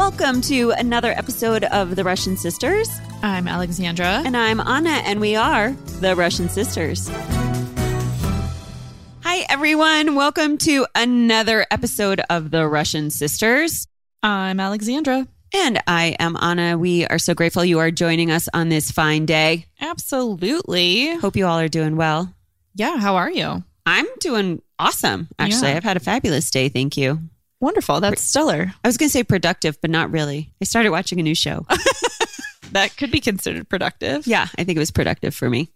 Welcome to another episode of The Russian Sisters. I'm Alexandra. And I'm Anna, and we are The Russian Sisters. Hi, everyone. Welcome to another episode of The Russian Sisters. I'm Alexandra. And I am Anna. We are so grateful you are joining us on this fine day. Absolutely. Hope you all are doing well. Yeah. How are you? I'm doing awesome, actually. Yeah. I've had a fabulous day. Thank you. Wonderful. That's stellar. I was going to say productive, but not really. I started watching a new show. That could be considered productive. yeah, I think it was productive for me.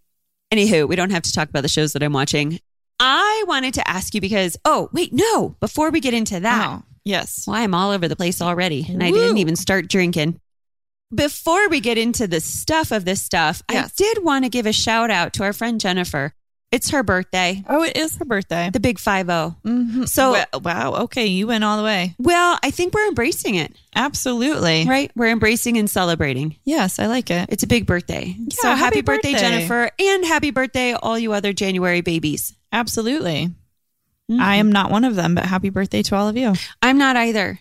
Anywho, we don't have to talk about the shows that I'm watching. I wanted to ask you because, oh, wait, no, before we get into that, Oh, yes. well, I'm all over the place already and I didn't even start drinking. Before we get into the stuff of this stuff, Yes. I did want to give a shout out to our friend Jennifer. It's her birthday, Oh, it is her birthday. the big 5 0. Mhm. So- Wa- wow. Okay. You went all the way. Well, I think we're embracing it, Absolutely. right? We're embracing and celebrating. Yes. I like it. It's a big birthday. so happy, happy birthday, birthday. Jennifer, and happy birthday, all you other January babies. Absolutely. Mhm. I am not one of them, but happy birthday to all of you. I'm not either.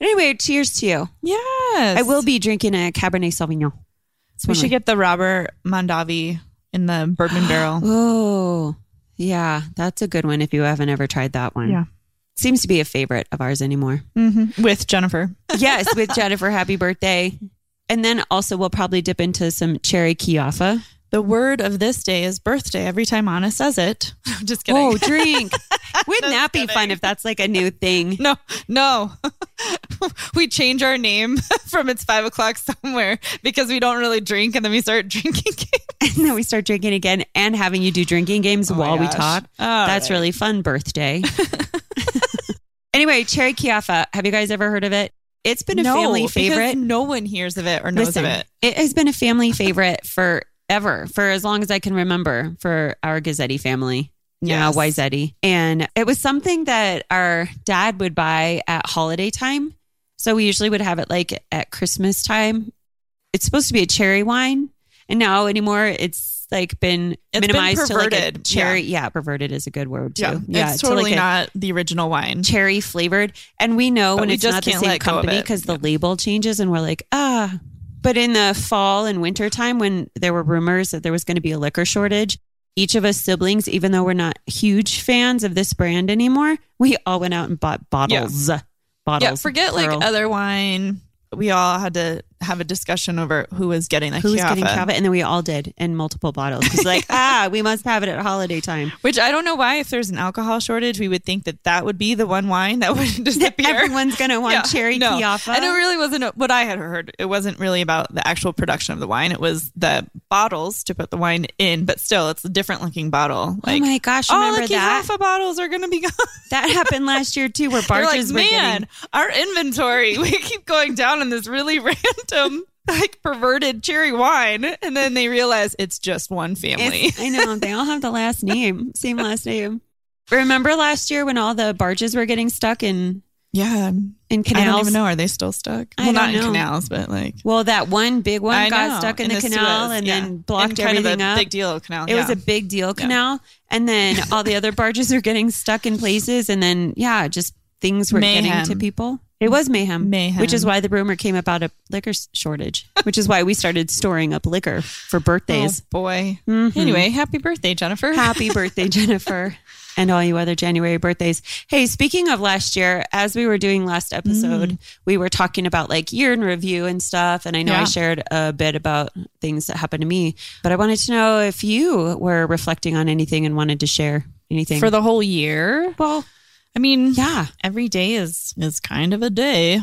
Anyway, cheers to you. Yes. I will be drinking a Cabernet Sauvignon. It's We should get the Robert Mondavi in the bourbon barrel. Oh, yeah, that's a good one. If you haven't ever tried that one, Yeah. seems to be a favorite of ours anymore. hmm With Jennifer. yes, with Jennifer, happy birthday. And then also we'll probably dip into some cherry Kijafa. The word of this day is birthday every time Anna says it. I'm just kidding. Oh, drink. Wouldn't that be fun if that's like a new thing? no, no. we change our name from it's five o'clock somewhere because we don't really drink and then we start drinking. And then we start drinking again and having you do drinking games Oh while we talk. All That's right. really fun birthday. anyway, cherry Kijafa. Have you guys ever heard of it? It's been a no, family favorite. No one hears of it or knows Listen, of it. it has been a family favorite forever, for as long as I can remember, for our Gazzetti family. Yeah, Yes. And it was something that our dad would buy at holiday time. So we usually would have it like at Christmas time. It's supposed to be a cherry wine. And now anymore, it's like been It's been minimized to like a cherry. Yeah. perverted is a good word too. Yeah, it's to like totally a not the original wine. cherry flavored. And we know But when we it's just not the same let go of company because the label changes and we're like, ah. But in the fall and winter time, when there were rumors that there was going to be a liquor shortage, each of us siblings, even though we're not huge fans of this brand anymore, we all went out and bought bottles. Bottles. Yeah, forget like other wine. We all had to have a discussion over who was getting the who was getting cava, and then we all did in multiple bottles. It's like, ah, we must have it at holiday time. Which I don't know why, if there's an alcohol shortage, we would think that that would be the one wine that would disappear. Everyone's gonna want Yeah, cherry no. Kijafa. And it really wasn't what I had heard. It wasn't really about the actual production of the wine. It was the bottles to put the wine in, but still, it's a different looking bottle. oh my gosh, all remember the that? Bottles are going to be gone. That happened last year too, where like, barges were man, getting our inventory, we keep going down in this really random, like perverted cherry wine. And then they realize it's just one family. It's- I know they all have the last name, same last name. Remember last year when all the barges were getting stuck in yeah. in canals. I don't even know. Are they still stuck? I well, not know. in canals, but like. Well, that one big one I got know, stuck in, the, Suez, canal and yeah. then blocked everything up. Big deal canal. It was a big deal canal, and then all the other barges are getting stuck in places, and then yeah, just things were getting to people. It was mayhem, Mayhem. which is why the rumor came about a liquor shortage, which is why we started storing up liquor for birthdays. Oh, boy. Mhm. Anyway, happy birthday, Jennifer. Happy birthday, Jennifer. And all you other January birthdays. Hey, speaking of last year, as we were doing last episode, Mm. we were talking about like year in review and stuff. And I know I shared a bit about things that happened to me, but I wanted to know if you were reflecting on anything and wanted to share anything. For the whole year. well, I mean, yeah. every day is is kind of a day.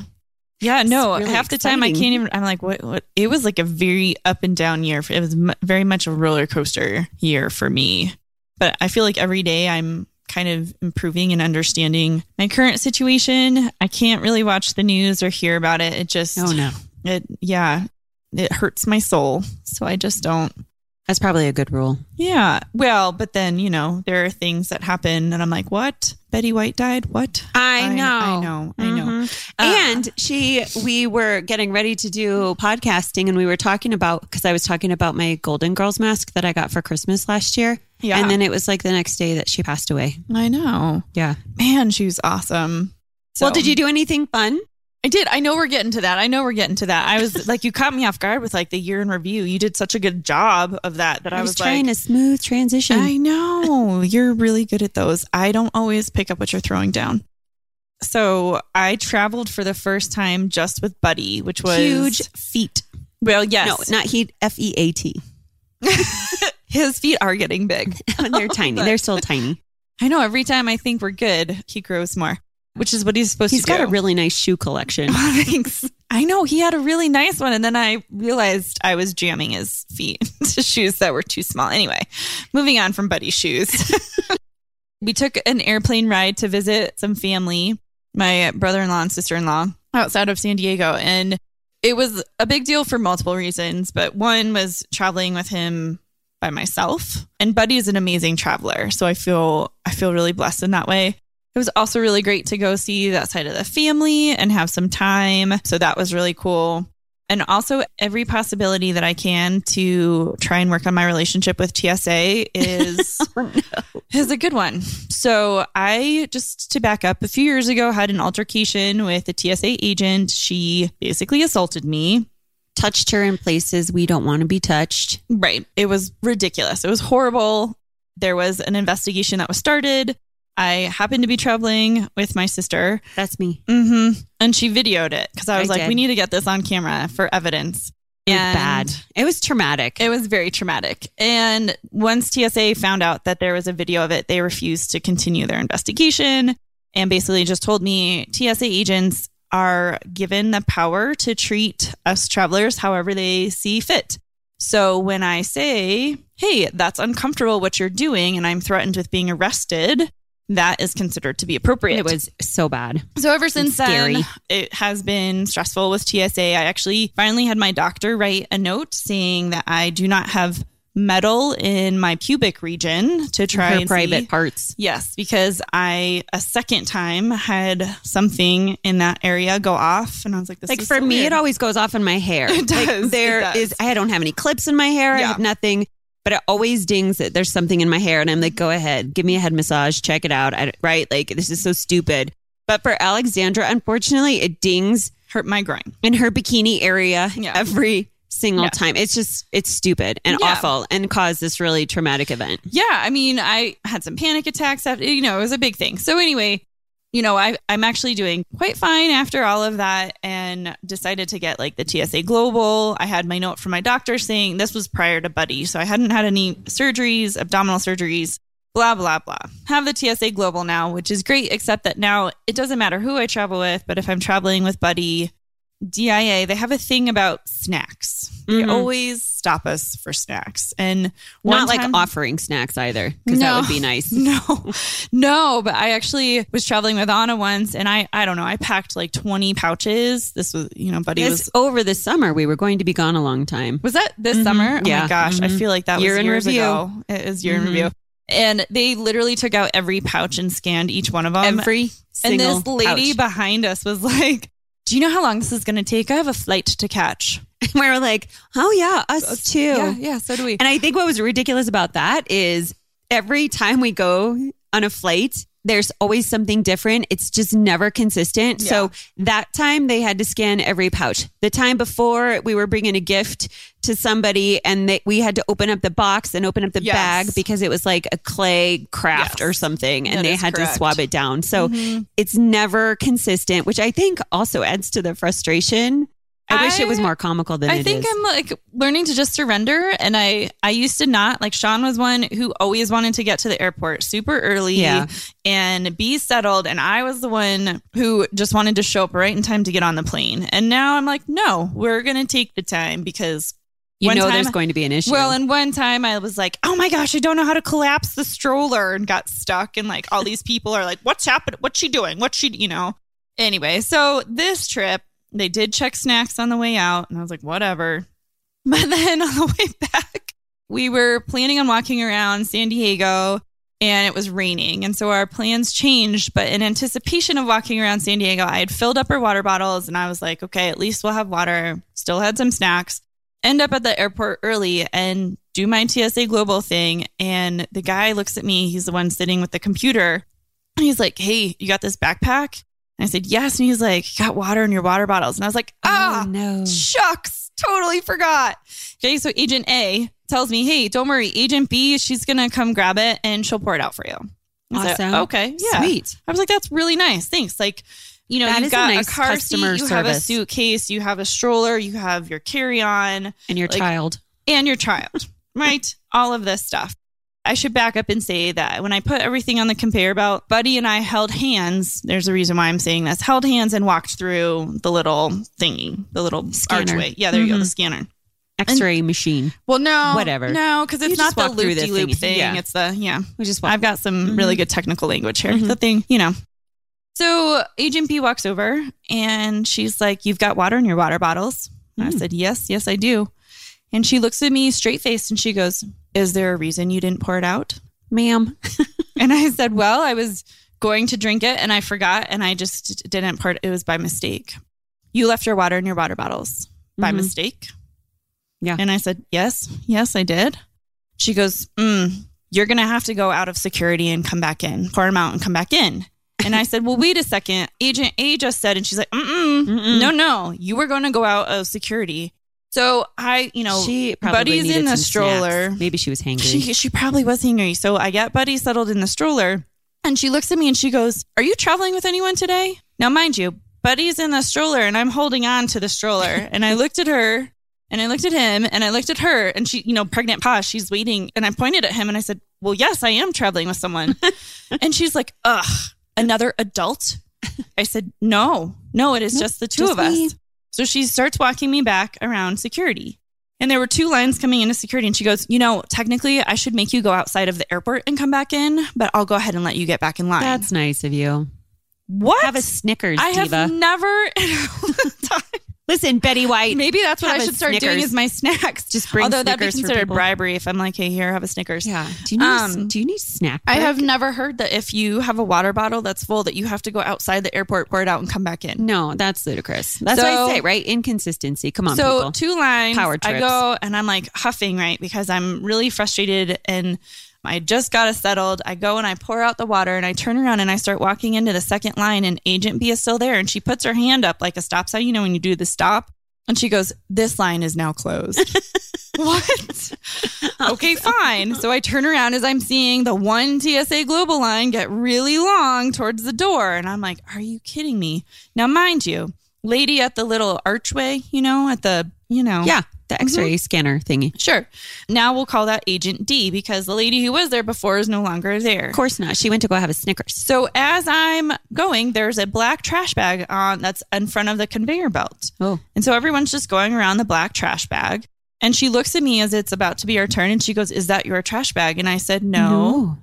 Yeah, no. really half the time I can't even. I'm like, what? What? It was like a very up and down year. It was mu- very much a roller coaster year for me. But I feel like every day I'm kind of improving and understanding my current situation. I can't really watch the news or hear about it. It just, Oh, no. it, yeah, it hurts my soul. So I just don't. That's probably a good rule. Yeah. Well, but then, you know, there are things that happen and I'm like, what? Betty White died? What? I know. I know. I know. Mhm. Uh, and she, we were getting ready to do podcasting, and we were talking about because I was talking about my Golden Girls mask that I got for Christmas last year. Yeah. And then it was like the next day that she passed away. I know. Yeah. Man, she was awesome. well, did you do anything fun? I did. I know we're getting to that. I know we're getting to that. I was like, you caught me off guard with like the year in review. You did such a good job of that that I, I was, was, trying like, a smooth transition. I know you're really good at those. I don't always pick up what you're throwing down. So I traveled for the first time just with Buddy, which was Huge feet. Well, yes, No, not heat. F E A T. his feet are getting big. They're tiny. They're still tiny. I know. Every time I think we're good, he grows more, which is what he's supposed He's to do. He's got a really nice shoe collection. Thanks. I know he had a really nice one, and then I realized I was jamming his feet to shoes that were too small. Anyway, moving on from Buddy's shoes, we took an airplane ride to visit some family, my brother-in-law and sister-in-law, outside of San Diego, and it was a big deal for multiple reasons. But one was traveling with him by myself, and Buddy is an amazing traveler, so I feel I feel really blessed in that way. It was also really great to go see that side of the family and have some time. So that was really cool. And also, every possibility that I can to try and work on my relationship with TSA is oh, is a good one. So I just to back up, a few years ago had an altercation with a TSA agent. She basically assaulted me. Touched her in places we don't want to be touched. Right. It was ridiculous. It was horrible. There was an investigation that was started. I happened to be traveling with my sister. That's me. Mm-hmm. And she videoed it because I was I like, did. we need to get this on camera for evidence. It was And bad. It was traumatic. It was very traumatic. And once TSA found out that there was a video of it, they refused to continue their investigation and basically just told me TSA agents are given the power to treat us travelers however they see fit. So when I say, hey, that's uncomfortable what you're doing, and I'm threatened with being arrested, that is considered to be appropriate. it was so bad. So ever since scary. then, it has been stressful with TSA. I actually finally had my doctor write a note saying that I do not have metal in my pubic region to try her private see. parts. Yes, because I a second time had something in that area go off, and I was like, "This is. Like for so me, weird. it always goes off in my hair. It Like, does, it does. is- I don't have any clips in my hair. I have nothing, but it always dings that there's something in my hair, and I'm like, go ahead, give me a head massage, check it out. I, right? Like this is so stupid. But for Alexandra, unfortunately, it dings hurt my groin." in her bikini area Yeah. every single Yeah. time. It's just it's stupid and Yeah. awful and caused this really traumatic event. Yeah, I mean, I had some panic attacks after, you know, it was a big thing. So anyway, you know, I, I'm actually doing quite fine after all of that and decided to get like the TSA Global. I had my note from my doctor saying this was prior to Buddy. So I hadn't had any surgeries, abdominal surgeries, blah, blah, blah. Have the TSA Global now, which is great, except that now it doesn't matter who I travel with, but if I'm traveling with Buddy, DIA, they have a thing about snacks. They Mhm. always stop us for snacks. And Not like offering snacks either, because that would be nice. no, no, but I actually was traveling with Anna once and I, I don't know, I packed like 20 pouches. This was, you know, Buddy was, over the summer. We were going to be gone a long time. was that this summer? Oh Yeah. my gosh. I Mhm. feel like that Year was in years review. ago. It is year in review. And they literally took out every pouch and scanned each one of them. Every and this lady pouch. behind us was like, do you know how long this is going to take? I have a flight to catch. And we were like, oh yeah, us too. Yeah, yeah, so do we. And I think what was ridiculous about that is every time we go on a flight, there's always something different. It's just never consistent. So that time they had to scan every pouch. The time before we were bringing a gift to somebody and they, we had to open up the box and open up the Yes. bag because it was like a clay craft Yes. or something and That they had correct. to swab it down. So Mhm. it's never consistent, which I think also adds to the frustration. I, wish it was more comical than I think is. I'm like learning to just surrender. And I, I used to not like Sean was one who always wanted to get to the airport super early Yeah. and be settled. And I was the one who just wanted to show up right in time to get on the plane. And now I'm like, no, we're going to take the time because you one know time- there's going to be an issue. well, and one time I was like, oh my gosh, I don't know how to collapse the stroller and got stuck. And like all these people are like, what's happening? What's she doing? What's she, you know? Anyway, so this trip, they did check snacks on the way out. And I was like, whatever. But then on the way back, we were planning on walking around San Diego and it was raining. And so our plans changed. But in anticipation of walking around San Diego, I had filled up our water bottles and I was like, okay, at least we'll have water. Still had some snacks end up at the airport early and do my TSA global thing. And the guy looks at me, he's the one sitting with the computer. And he's like, Hey, you got this backpack? And I said, Yes. And he's like, Got water in your water bottles. And I was like, Ah, oh no. shucks, totally forgot. Okay, so Agent A tells me, Hey, don't worry. Agent B, she's going to come grab it and she'll pour it out for you. I said, Awesome. okay, yeah. Sweet. I was like, That's really nice. Thanks. Like, you know, That you've is a got a, nice car customer seat, you have a suitcase, you have a stroller, you have your carry on, And your Like- child. and your child, right? All of this stuff. I should back up and say that when I put everything on the conveyor belt, Buddy and I held hands. There's a reason why I'm saying this. Held hands and walked through the little thingy, the little Scanner. archway. Yeah, there you go, the Mhm. scanner. X-ray machine. Well, no, Whatever. No, because it's not the loop loop thing. Yeah. It's the yeah. We just I've got some Mhm. really good technical language here. Mhm. The thing, you know. So Agent B walks over and she's like, You've got water in your water bottles. And I Mm. said, Yes, yes, I do. And she looks at me straight faced and she goes, Is there a reason you didn't pour it out? ma'am. And I said, Well, I was going to drink it and I forgot and I just didn't pour it. It was by mistake. You left your water in your water bottles by Mhm. mistake. Yeah. And I said, Yes, yes, I did. She goes, mm, You're going to have to go out of security and come back in, pour them out and come back in. And I said, Well, wait a second. Agent A just said, and she's like, Mm-mm, Mm-mm. No, no, you were going to go out of security. So I, you know, she Buddy's in the stroller. Maybe she was hangry. she she probably was hungry. So I get Buddy settled in the stroller and she looks at me and she goes, Are you traveling with anyone today? Now, mind you, Buddy's in the stroller and I'm holding on to the stroller. and I looked at her and I looked at him and I looked at her and she, you know, pregnant pause, she's waiting. And I pointed at him and I said, Well, yes, I am traveling with someone. and she's like, Ugh, another adult? I said, No, no, it is Nope, just the two just of us. So she starts walking me back around security. And there were two lines coming into security. And she goes, You know, technically, I should make you go outside of the airport and come back in, but I'll go ahead and let you get back in line. That's nice of you. what? Have a Snickers, I diva. have never. Listen, Betty White. Maybe that's what I should start doing Snickers. is my snacks. Just bring Although that'd be Snickers for considered bribery if I'm like, hey, here, have a Snickers. Yeah. Do you need? Um, do you need snack? I have never heard that if you have a water bottle that's full, that you have to go outside the airport, pour it out, and come back in. No, that's ludicrous. That's So- what I say, right? Inconsistency. Come on, so people. two lines. Power trips. I go and I'm like huffing, right? Because I'm really frustrated and I just got it settled. I go and I pour out the water and I turn around and I start walking into the second line and Agent B is still there and she puts her hand up like a stop sign, you know, when you do the stop. And she goes, This line is now closed. what? okay, fine. So I turn around as I'm seeing the one TSA global line get really long towards the door. And I'm like, Are you kidding me? Now, mind you, lady at the little archway, you know, at the, you know, yeah, the X-ray mm-hmm. scanner thingy. Sure. Now we'll call that Agent D because the lady who was there before is no longer there. Of course not. She went to go have a Snickers. So as I'm going, there's a black trash bag on that's in front of the conveyor belt. Oh, And so everyone's just going around the black trash bag. And she looks at me as it's about to be our turn and she goes, Is that your trash bag? And I said, No.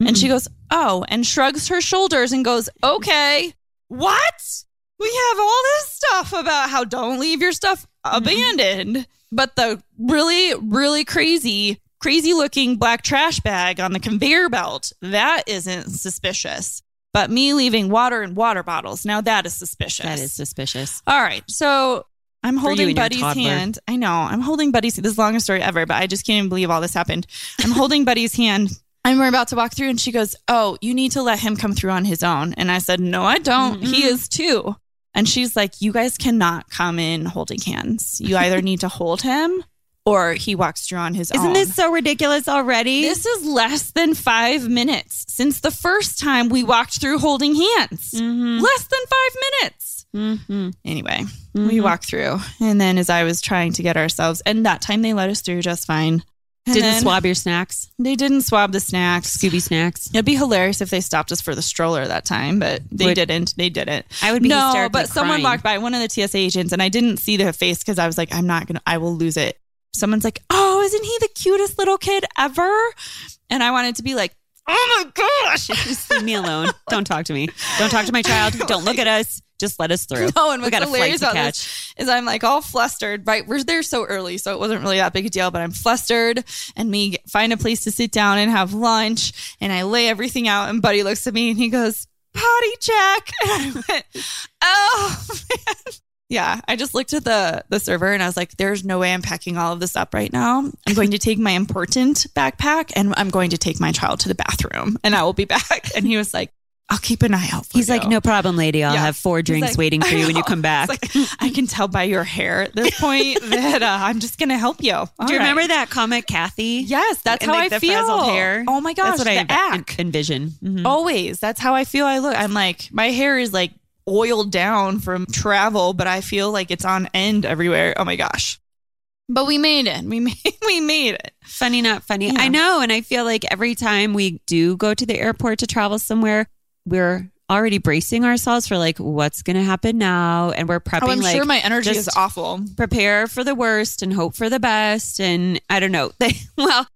And she goes, Oh, and shrugs her shoulders and goes, Okay. What? We have all this stuff about how don't leave your stuff abandoned. But the really, really crazy, crazy looking black trash bag on the conveyor belt, that isn't suspicious. But me leaving water and water bottles, now that is suspicious. That is suspicious. All right. So I'm holding Buddy's hand. I know. I'm holding Buddy's This is the longest story ever, but I just can't even believe all this happened. I'm holding Buddy's hand and we're about to walk through and she goes, Oh, you need to let him come through on his own. And I said, No, I don't. He Mm-mm. is too. And she's like, You guys cannot come in holding hands. You either need to hold him or he walks through on his own. Isn't this so ridiculous already? This is less than five minutes since the first time we walked through holding hands. Mhm. Less than five minutes. Mhm. Anyway, we Mhm. walked through. And then as I was trying to get ourselves, and that time they let us through just fine. And Didn't swab your snacks, They didn't swab the snacks. Scooby snacks. It'd be hilarious if they stopped us for the stroller that time, but they Would- didn't. They didn't. I would be no, but someone crying. walked by, one of the TSA agents, and I didn't see their face because I was like, I'm not gonna, I will lose it. Someone's like, Oh, isn't he the cutest little kid ever? And I wanted to be like, Oh my gosh. Just leave me alone. Don't talk to me. Don't talk to my child. Don't look at us. Just let us through. No, and what's got hilarious to about catch. this is I'm like all flustered, right? We're there so early, so it wasn't really that big a deal, but I'm flustered and we find a place to sit down and have lunch and I lay everything out and Buddy looks at me and he goes, potty check. And I went, oh man. Yeah, I just looked at the the server and I was like, "There's no way I'm packing all of this up right now. I'm going to take my important backpack and I'm going to take my child to the bathroom, and I will be back." And he was like, I'll keep an eye out for He's you. like, no problem, lady. I'll Yeah. have four drinks like, waiting for you when you come back. Like, I can tell by your hair at this point that uh, I'm just going to help you. All Do you right. remember that comic, Kathy? Yes, that's And, how like, I feel. Oh my gosh, That's what the I en- act. envision. Mhm. Always. That's how I feel I look. I'm like, my hair is like oiled down from travel, but I feel like it's on end everywhere. Oh my gosh. But we made it. We made we made it. Funny, not funny. Yeah. I know. And I feel like every time we do go to the airport to travel somewhere, we're already bracing ourselves for like what's going to happen now. And we're prepping Oh, I'm like sure my energy is awful. prepare for the worst and hope for the best. And I don't know. Well,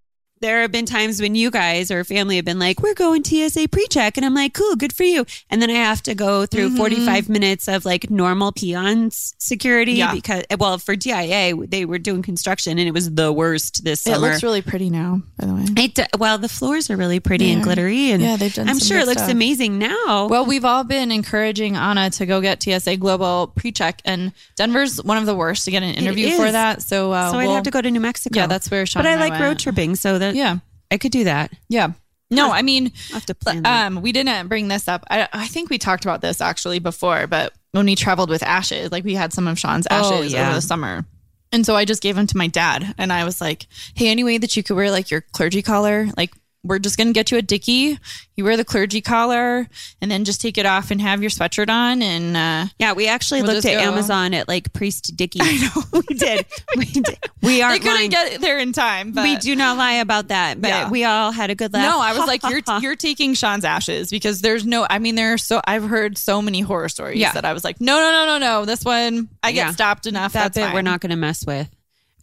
there have been times when you guys or family have been like, we're going TSA pre check. And I'm like, cool, good for you. And then I have to go through Mhm. 45 minutes of like normal peons security Yeah. because, well, for DIA, they were doing construction and it was the worst this summer. It looks really pretty now, by the way. It, well, the floors are really pretty and glittery. And Yeah, they've done I'm sure it looks stuff. amazing now. Well, we've all been encouraging Anna to go get TSA Global pre-check, and Denver's one of the worst to get an interview for that. So, uh, so I'd we'll- have to go to New Mexico. Yeah, that's where Sean. But I and like road went. tripping, so that Yeah, I could do that. yeah. No, I mean, I'll have to plan um, we didn't bring this up. I, I think we talked about this actually before, but when we traveled with ashes, like we had some of Sean's Oh, ashes yeah. over the summer. And so I just gave them to my dad, and I was like, "Hey, any way that you could wear like your clergy collar, like we're just gonna get you a dicky. You wear the clergy collar, and then just take it off and have your sweatshirt on, and uh, Yeah, we actually We'll looked at go- Amazon at like Priest dicky. I know we did. We did. We they aren't couldn't lying. get there in time. But we do not lie about that. But Yeah. we all had a good laugh. No, I was like, you're you're taking Sean's ashes because there's no. I mean, there are so I've heard so many horror stories Yeah. that I was like, no, no, no, no, no. This one I get Yeah. stopped enough. that That's it. we're not going to mess with.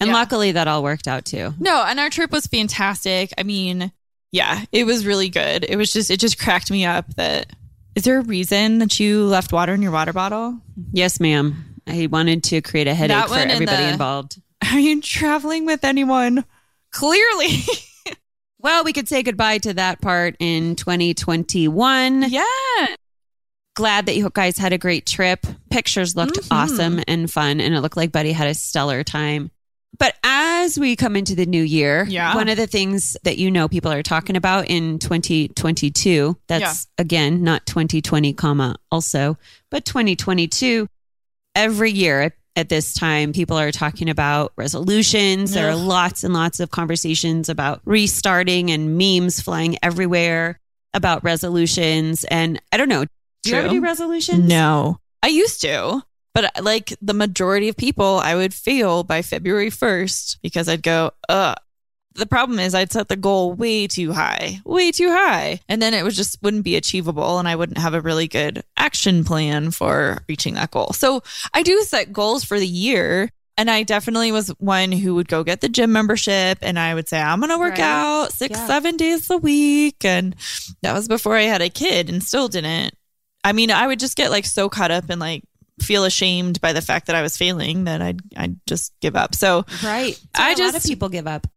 And Yeah. luckily, that all worked out too. No, and our trip was fantastic. I mean, yeah, it was really good. It was just it just cracked me up that. Is there a reason that you left water in your water bottle? Yes, ma'am. I wanted to create a headache for everybody the- involved. Are you traveling with anyone? Clearly, Well, we could say goodbye to that part in 2021. yeah. Glad that you guys had a great trip. Pictures looked Mhm. awesome and fun, and it looked like Buddy had a stellar time. But as we come into the new year, Yeah. one of the things that you know people are talking about in 2022, that's again not 2020, comma also, but 2022, every year at, this time, people are talking about resolutions. There are lots and lots of conversations about restarting and memes flying everywhere about resolutions. And I don't know, do you ever True. do resolutions? No, I used to, but uh, like the majority of people, I would fail by February 1st because I'd go, ugh. The problem is I'd set the goal way too high, way too high. And then it was just wouldn't be achievable and I wouldn't have a really good action plan for reaching that goal. So I do set goals for the year. And I definitely was one who would go get the gym membership and I would say, I'm going to work Right. out six, Yeah. seven days a week. And that was before I had a kid and still didn't. I mean, I would just get like so caught up in like feel ashamed by the fact that I was failing that I'd I'd just give up. So Right. I just, a lot of people give up.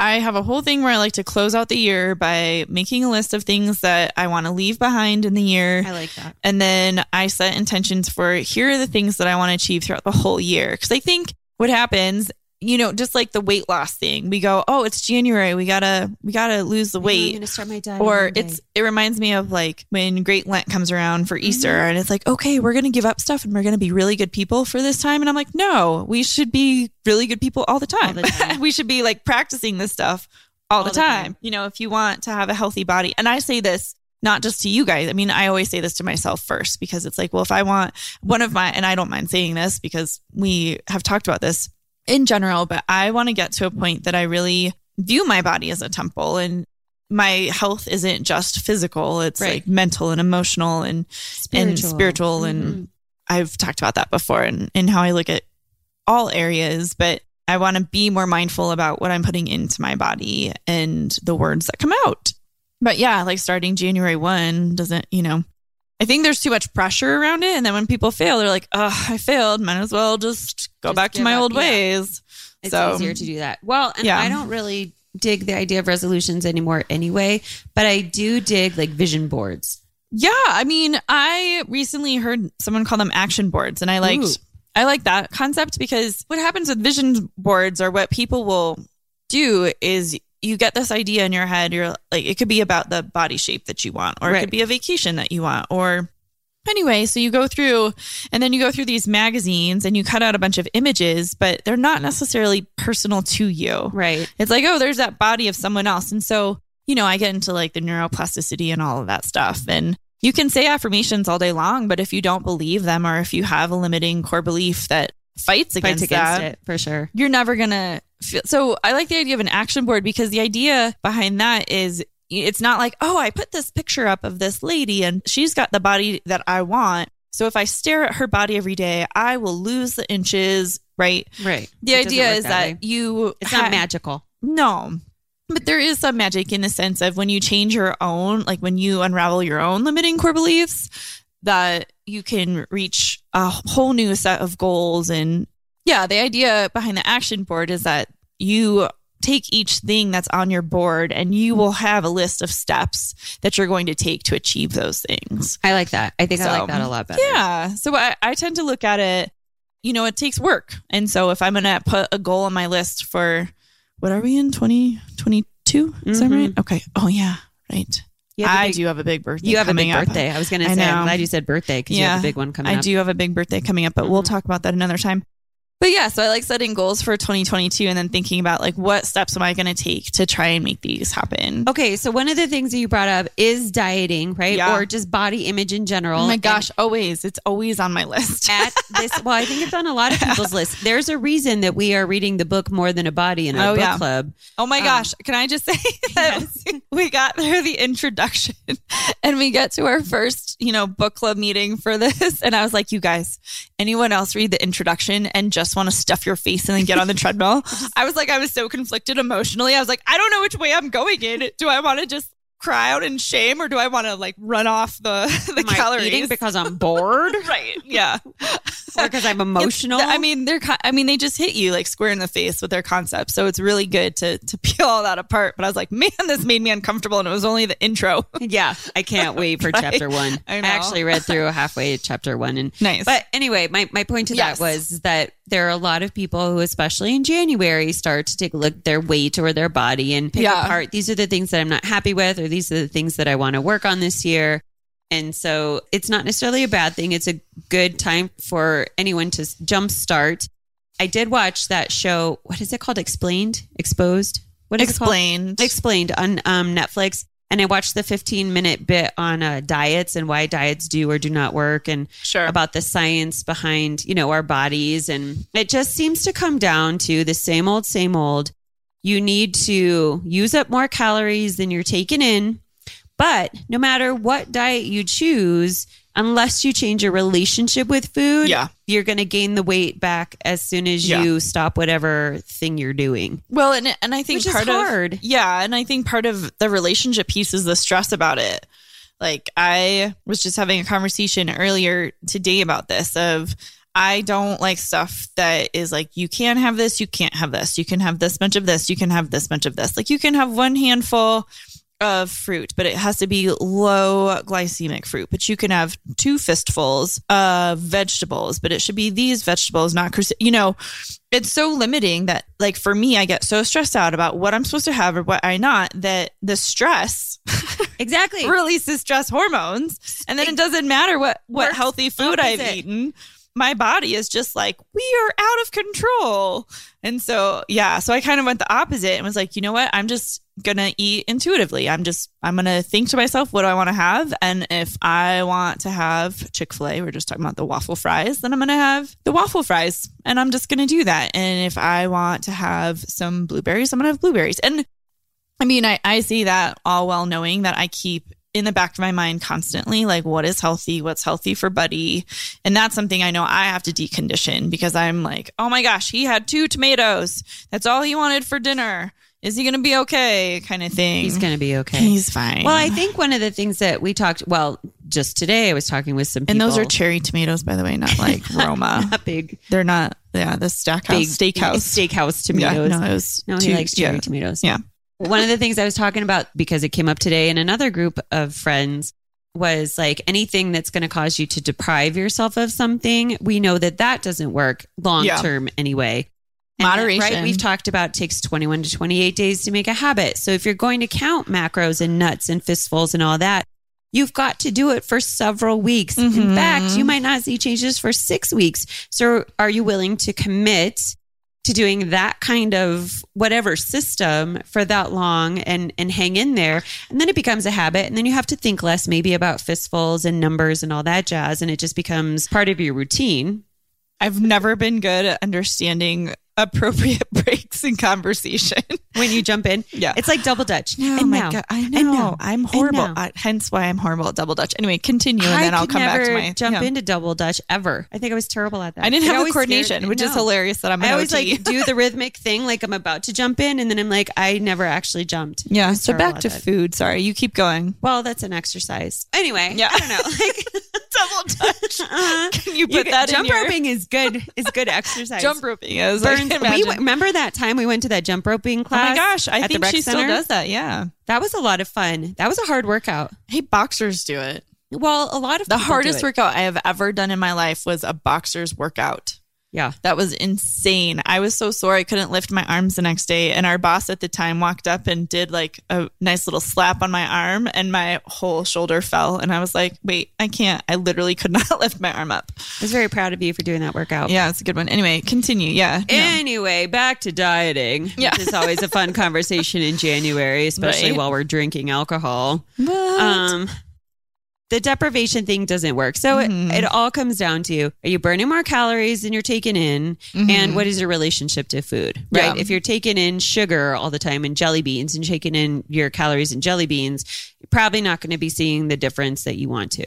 I have a whole thing where I like to close out the year by making a list of things that I want to leave behind in the year. I like that. And then I set intentions for here are the things that I want to achieve throughout the whole year. Cause I think what happens, you know, just like the weight loss thing, we go, oh, it's January. We gotta, we gotta lose the weight. I'm to start my diet. or Monday. it's it reminds me of like when Great Lent comes around for Easter Mm-hmm. and it's like okay we're gonna give up stuff and we're gonna be really good people for this time and I'm like no we should be really good people all the time, the time. we should be like practicing this stuff all, the, the time. time. you know if you want to have a healthy body and I say this not just to you guys I mean I always say this to myself first because it's like well if I want one of my and I don't mind saying this because we have talked about this in general but I want to get to a point that I really view my body as a temple and my health isn't just physical it's Right. like mental and emotional and and spiritual and Mhm. I've talked about that before and, and how I look at all areas, but I want to be more mindful about what I'm putting into my body and the words that come out. But yeah, like starting January 1 doesn't, you know, I think there's too much pressure around it. And then when people fail, they're like, oh, I failed. Might as well just go Just back to my up. old Yeah. ways. It's So- easier to do that. Well, and Yeah. I don't really dig the idea of resolutions anymore anyway, but I do dig like vision boards. Yeah, I mean, I recently heard someone call them action boards, and I liked Ooh. I like that concept because what happens with vision boards or what people will do is you get this idea in your head. You're like, it could be about the body shape that you want, or it could be a vacation that you want, or anyway. So you go through, and then you go through these magazines and you cut out a bunch of images, but they're not necessarily personal to you. Right. It's like, oh, there's that body of someone else. And so, you know, I get into like the neuroplasticity and all of that stuff. And you can say affirmations all day long, but if you don't believe them or if you have a limiting core belief that fights against, Fights against that, it for sure. you're never going to feel. So I like the idea of an action board because the idea behind that is it's not like, oh, I put this picture up of this lady and she's got the body that I want. So if I stare at her body every day, I will lose the inches, right? Right. The It idea is that that, you It's ha- not magical. no. But there is some magic in the sense of when you change your own, like when you unravel your own limiting core beliefs, that you can reach a whole new set of goals. And yeah, the idea behind the action board is that you take each thing that's on your board and you will have a list of steps that you're going to take to achieve those things. I like that. I think I like that a lot better. Yeah. So I, I tend to look at it, you know, it takes work. And so if I'm going to put a goal on my list for what are we in 2022? Is that Mhm. right? Okay. Oh, yeah. Right. You have a I big- do have a big birthday. You have a big up. birthday. I was going to say. I'm glad you said birthday because you have a big one coming up. I up. do have a big birthday coming up, but we'll Mhm. talk about that another time. But yeah, so I like setting goals for 2022 and then thinking about like what steps am I going to take to try and make these happen. Okay, so one of the things that you brought up is dieting, right? Yeah. Or just body image in general. Oh my And gosh, always. It's always on my list. At this, well, I think it's on a lot of people's lists. There's a reason that we are reading the book More Than a Body in our Oh, book yeah. club. Oh my Um, gosh. Can I just say that we got through the introduction and we get to our first, you know, book club meeting for this. And I was like, you guys, anyone else read the introduction and just want to stuff your face and then get on the treadmill? I was like, I was so conflicted emotionally. I was like, I don't know which way I'm going in. Do I want to just cry out in shame or do I want to like run off the, the Am calories? eating because I'm bored right. Yeah. or because I'm emotional? I mean, they're. I mean, they just hit you like square in the face with their concept. So it's really good to to peel all that apart. But I was like, man, this made me uncomfortable, and it was only the intro. yeah, I can't wait for Right. chapter one. I I, actually read through halfway chapter one, and Nice. But anyway, my, my point to Yes. that was that there are a lot of people who, especially in January, start to take a look at their weight or their body and pick Yeah. apart. These are the things that I'm not happy with, or these are the things that I want to work on this year. And so it's not necessarily a bad thing. It's a good time for anyone to jumpstart. I did watch that show. What is it called? Explained? Exposed? What is it called? Explained. explained on um, Netflix. And I watched the 15 minute bit on uh, diets and why diets do or do not work and Sure. about the science behind, you know, our bodies. And it just seems to come down to the same old, same old. You need to use up more calories than you're taking in. But no matter what diet you choose, unless you change your relationship with food, Yeah. you're going to gain the weight back as soon as Yeah. you stop whatever thing you're doing. well, and and I think Which part hard. of yeah, and I think part of the relationship piece is the stress about it. Like I was just having a conversation earlier today about this of I don't like stuff that is like you can have this, you can't have this. You can have this much of this, you can have this much of this. Like you can have one handful of fruit, but it has to be low glycemic fruit. But you can have two fistfuls of vegetables, but it should be these vegetables, not cruci- you know. It's so limiting that, like for me, I get so stressed out about what I'm supposed to have or what I not that the stress Exactly. releases stress hormones, and then it doesn't matter what what healthy food I've eaten. My body is just like we are out of control, and so yeah. So I kind of went the opposite and was like, you know what? I'm just gonna eat intuitively. I'm just I'm gonna think to myself, what do I want to have? And if I want to have Chick Fil A, we're just talking about the waffle fries, then I'm gonna have the waffle fries, and I'm just gonna do that. And if I want to have some blueberries, I'm gonna have blueberries. And I mean, I, I see that all well knowing that I keep in the back of my mind constantly, like what is healthy, what's healthy for Buddy. And that's something I know I have to decondition because I'm like, oh my gosh, he had two tomatoes. That's all he wanted for dinner. Is he going to be okay? Kind of thing. He's going to be okay. He's fine. Well, I think one of the things that we talked, well, just today I was talking with some people. and those are cherry tomatoes, by the way, not like Roma. not big, They're not, yeah, the stackhouse, big steakhouse. steakhouse tomatoes. Yeah, no, it was No, two- he likes cherry yeah. tomatoes. Yeah. One of the things I was talking about because it came up today in another group of friends was like anything that's going to cause you to deprive yourself of something. We know that that doesn't work long Yeah. term anyway. That- Moderation. right? We've talked about it takes 21 to 28 days to make a habit. So if you're going to count macros and nuts and fistfuls and all that, you've got to do it for several weeks. In Mhm. fact, you might not see changes for six weeks. So are you willing to commit to doing that kind of whatever system for that long and and hang in there and then it becomes a habit and then you have to think less maybe about fistfuls and numbers and all that jazz and it just becomes part of your routine I've never been good at understanding appropriate breaks in conversation. when you jump in Yeah. it's like double dutch Oh and my now God, I and know. now, I'm and horrible. now. I, hence why I'm horrible at double dutch. Anyway, continue and then I I'll could come back to my jump yeah. into double dutch ever. I think I was terrible at that. I didn't It have the coordination, me. which is hilarious that I'm an I always OT. like do the rhythmic thing, like I'm about to jump in, and then I'm like, I never actually jumped. Yeah. So back to that. food. Sorry, you keep going. Well, that's an exercise. Anyway, Yeah. I don't know. Like Double touch. uh, Can you put can- that jump in your roping is good. Is good exercise. jump roping is? I Burns. can We imagine. remember that time we went to that jump roping class. Oh my gosh, I think rec she still center? does that. Yeah. That was a lot of fun. That was a hard workout. Hey, boxers do it. Well, a lot of The hardest workout I have ever done in my life was a boxer's workout. Yeah. That was insane. I was so sore I couldn't lift my arms the next day. And our boss at the time walked up and did like a nice little slap on my arm, and my whole shoulder fell. And I was like, wait, I can't. I literally could not lift my arm up. I was very proud of you for doing that workout. Yeah, it's a good one. Anyway, continue. Yeah. no. Anyway, back to dieting. Yeah. Which is always a fun conversation in January, especially Right. while we're drinking alcohol. What? Um, the deprivation thing doesn't work. So it, Mhm. it all comes down to are you burning more calories than you're taking in? And what is your relationship to food? Right. Yeah. If you're taking in sugar all the time and jelly beans and taking in your calories and jelly beans, you're probably not going to be seeing the difference that you want to.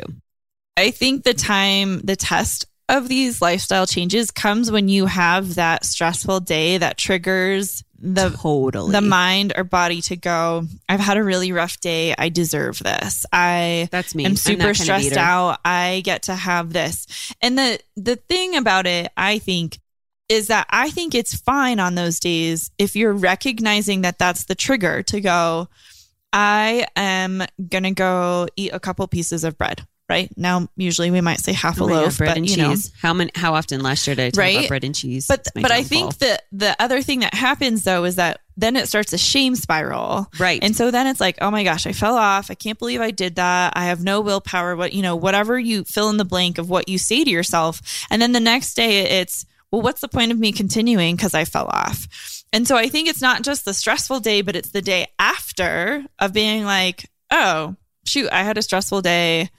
I think the time, the test of these lifestyle changes comes when you have that stressful day that triggers the totally the mind or body to go, I've had a really rough day. I deserve this. I That's me. I'm super stressed out. I get to have this. And the the thing about it, I think, is that I think it's fine on those days if you're recognizing that that's the trigger to go, I am going to go eat a couple pieces of bread. Right now, usually we might say half a loaf, bread but and cheese. know, How many? How often last year did I talk Right? about bread and cheese? but but I think that the other thing that happens though is that then it starts a shame spiral. right. And so then it's like, oh my gosh, I fell off. I can't believe I did that. I have no willpower. What, you know, whatever you fill in the blank of what you say to yourself. And then the next day it's, well, what's the point of me continuing because I fell off? And so I think it's not just the stressful day, but it's the day after of being like, oh, shoot, I had a stressful day.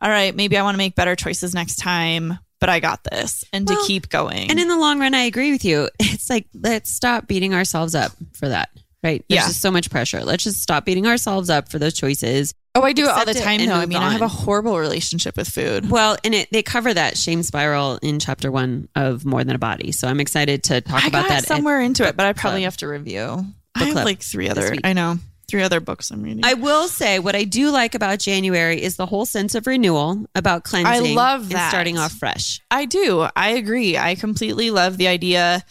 All right, maybe I want to make better choices next time, but I got this. And Well, to keep going. And in the long run, I agree with you. It's like, let's stop beating ourselves up for that. Right. There's Yeah. just so much pressure. Let's just stop beating ourselves up for those choices. oh, I do it all the time though. I mean, I have a horrible relationship with food. Well, and it, they cover that shame spiral in chapter one of More Than a Body. So I'm excited to talk I about that. somewhere into it, but I probably club. have to review. I have like three other. I know three other books I'm reading. I will say what I do like about January is the whole sense of renewal, about cleansing. I love and that. starting off fresh. I do. I agree. I completely love the idea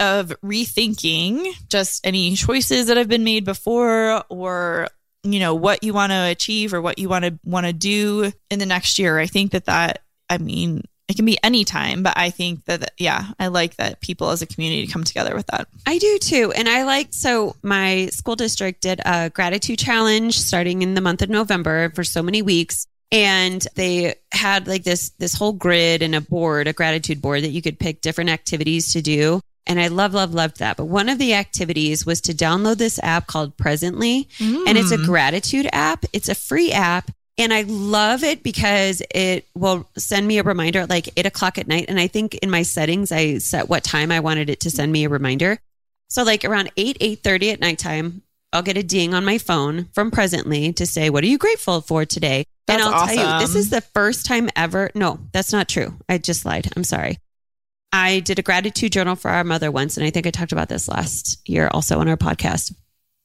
of rethinking just any choices that have been made before or you know what you want to achieve or what you want to want to do in the next year. I think that that I mean it can be any time, but I think that yeah, I like that people as a community come together with that. I do too. And I like, so my school district did a gratitude challenge starting in the month of November for so many weeks. And they had like this, this whole grid and a board, a gratitude board that you could pick different activities to do. And I love, love, loved that. But one of the activities was to download this app called Presently. And it's a mm. gratitude app. It's a free app. And I love it because it will send me a reminder at like eight o'clock at night. And I think in my settings, I set what time I wanted it to send me a reminder. So like around 8, 8.30 at nighttime, I'll get a ding on my phone from Presently to say, what are you grateful for today? and I'll tell you, this is the first time ever. No, that's not true. I just lied. I'm sorry. I did a gratitude journal for our mother once. And I think I talked about this last year also on our podcast.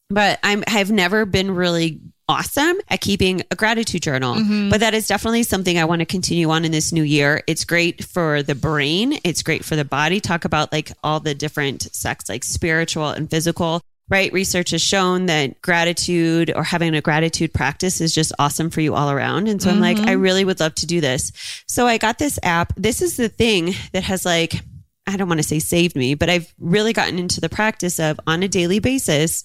But I'm, I've never been really awesome at keeping a gratitude journal. Mm-hmm. But that is definitely something I want to continue on in this new year. It's great for the brain, it's great for the body. Talk about like all the different sects, like spiritual and physical. Right. Research has shown that gratitude or having a gratitude practice is just awesome for you all around. And so I'm like, I really would love to do this. So I got this app. This is the thing that has like, I don't want to say saved me, but I've really gotten into the practice of on a daily basis,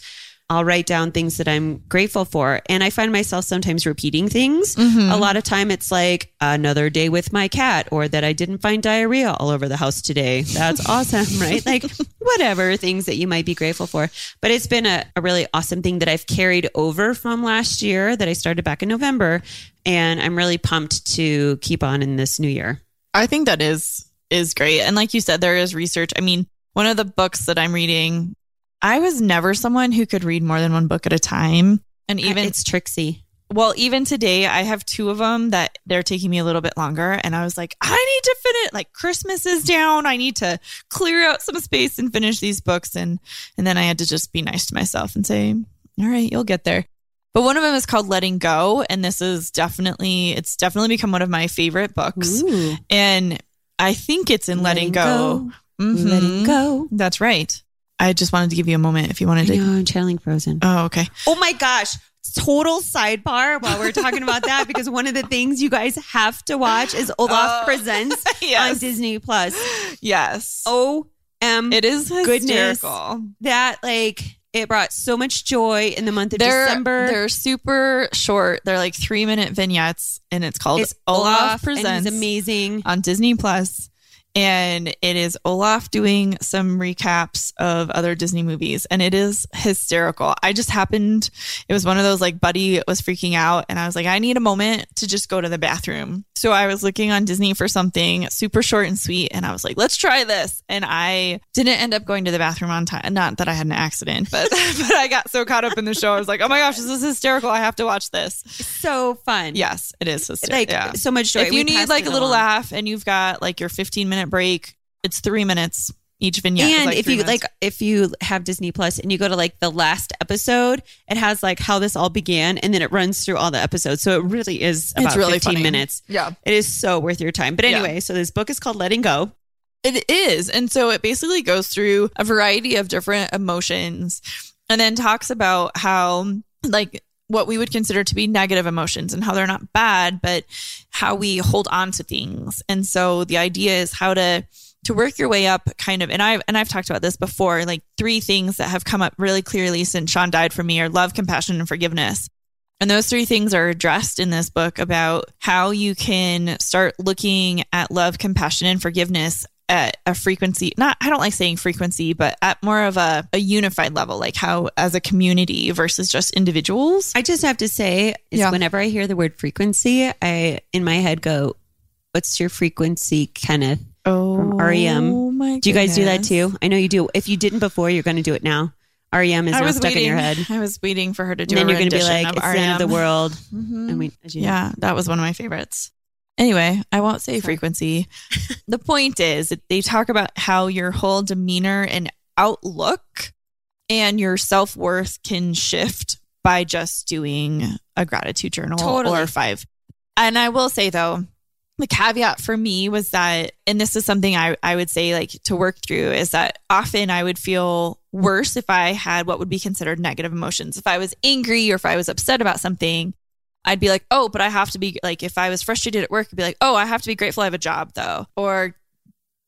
I'll write down things that I'm grateful for. And I find myself sometimes repeating things. Mm-hmm. A lot of time it's like another day with my cat or that I didn't find diarrhea all over the house today. That's awesome, right? Like whatever things that you might be grateful for. But it's been a, a really awesome thing that I've carried over from last year that I started back in November. And I'm really pumped to keep on in this new year. I think that is is great. And like you said, there is research. I mean, one of the books that I'm reading, I was never someone who could read more than one book at a time. And even it's Trixie. well, even today, I have two of them that they're taking me a little bit longer. And I was like, I need to finish. Like Christmas is down. I need to clear out some space and finish these books. And and then I had to just be nice to myself and say, all right, you'll get there. But one of them is called Letting Go, and this is definitely it's definitely become one of my favorite books. Ooh. And I think it's in Letting, Go. Mhm. Letting go. That's right. I just wanted to give you a moment if you wanted I to. know, I'm channeling Frozen. Oh, okay. Oh my gosh. Total sidebar while we're talking about that because one of the things you guys have to watch is Olaf Oh. Presents Yes. on Disney Plus. Yes. Oh, um, it is goodness. hysterical. that like it brought so much joy in the month of They're December. they're super short. They're like three minute vignettes, and it's called it's Olaf, Olaf, Presents and he's amazing. on Disney Plus. And it is Olaf doing some recaps of other Disney movies, and it is hysterical. I just happened, it was one of those like Buddy was freaking out, and I was like, I need a moment to just go to the bathroom. So I was looking on Disney for something super short and sweet, and I was like, let's try this. And I didn't end up going to the bathroom on time. Not that I had an accident, but but I got so caught up in the show. I was like, oh my gosh, this is hysterical. I have to watch this. So fun. Yes, it is hysterical. Like yeah so much joy. if you We need like a little along. laugh and you've got like your 15 minute break, it's three minutes each vignette. and like, if you minutes. like if you have disney plus and you go to like the last episode it has like how this all began and then it runs through all the episodes so it really is about It's really 15 funny. minutes yeah, it is so worth your time but Yeah. anyway so this book is called letting go it is. And so it basically goes through a variety of different emotions and then talks about how like what we would consider to be negative emotions and how they're not bad, but how we hold on to things. And so the idea is how to to work your way up kind of and I've and I've talked about this before, like three things that have come up really clearly since Sean died for me are love, compassion, and forgiveness. And those three things are addressed in this book about how you can start looking at love, compassion, and forgiveness at a frequency, not, I don't like saying frequency, but at more of a, a unified level, like how as a community versus just individuals. i just have to say is Yeah. whenever i hear the word frequency i in my head go what's your frequency kenneth Oh, From REM. my do you guys do that goodness. too i know you do if you didn't before you're going to do it now rem is I now was stuck waiting, in your head I was waiting for her to do and then a you're going to be rendition like of it's the end of the REM. world Mhm. and we as you know. Yeah, that was one of my favorites. Anyway, I won't say frequency. the point is, that they talk about how your whole demeanor and outlook and your self worth can shift by just doing a gratitude journal Totally. or five. And I will say, though, the caveat for me was that, and this is something I, I would say like to work through is that often I would feel worse if I had what would be considered negative emotions. If I was angry or if I was upset about something, I'd be like, oh, but I have to be like, if I was frustrated at work, I'd be like, oh, I have to be grateful I have a job though. Or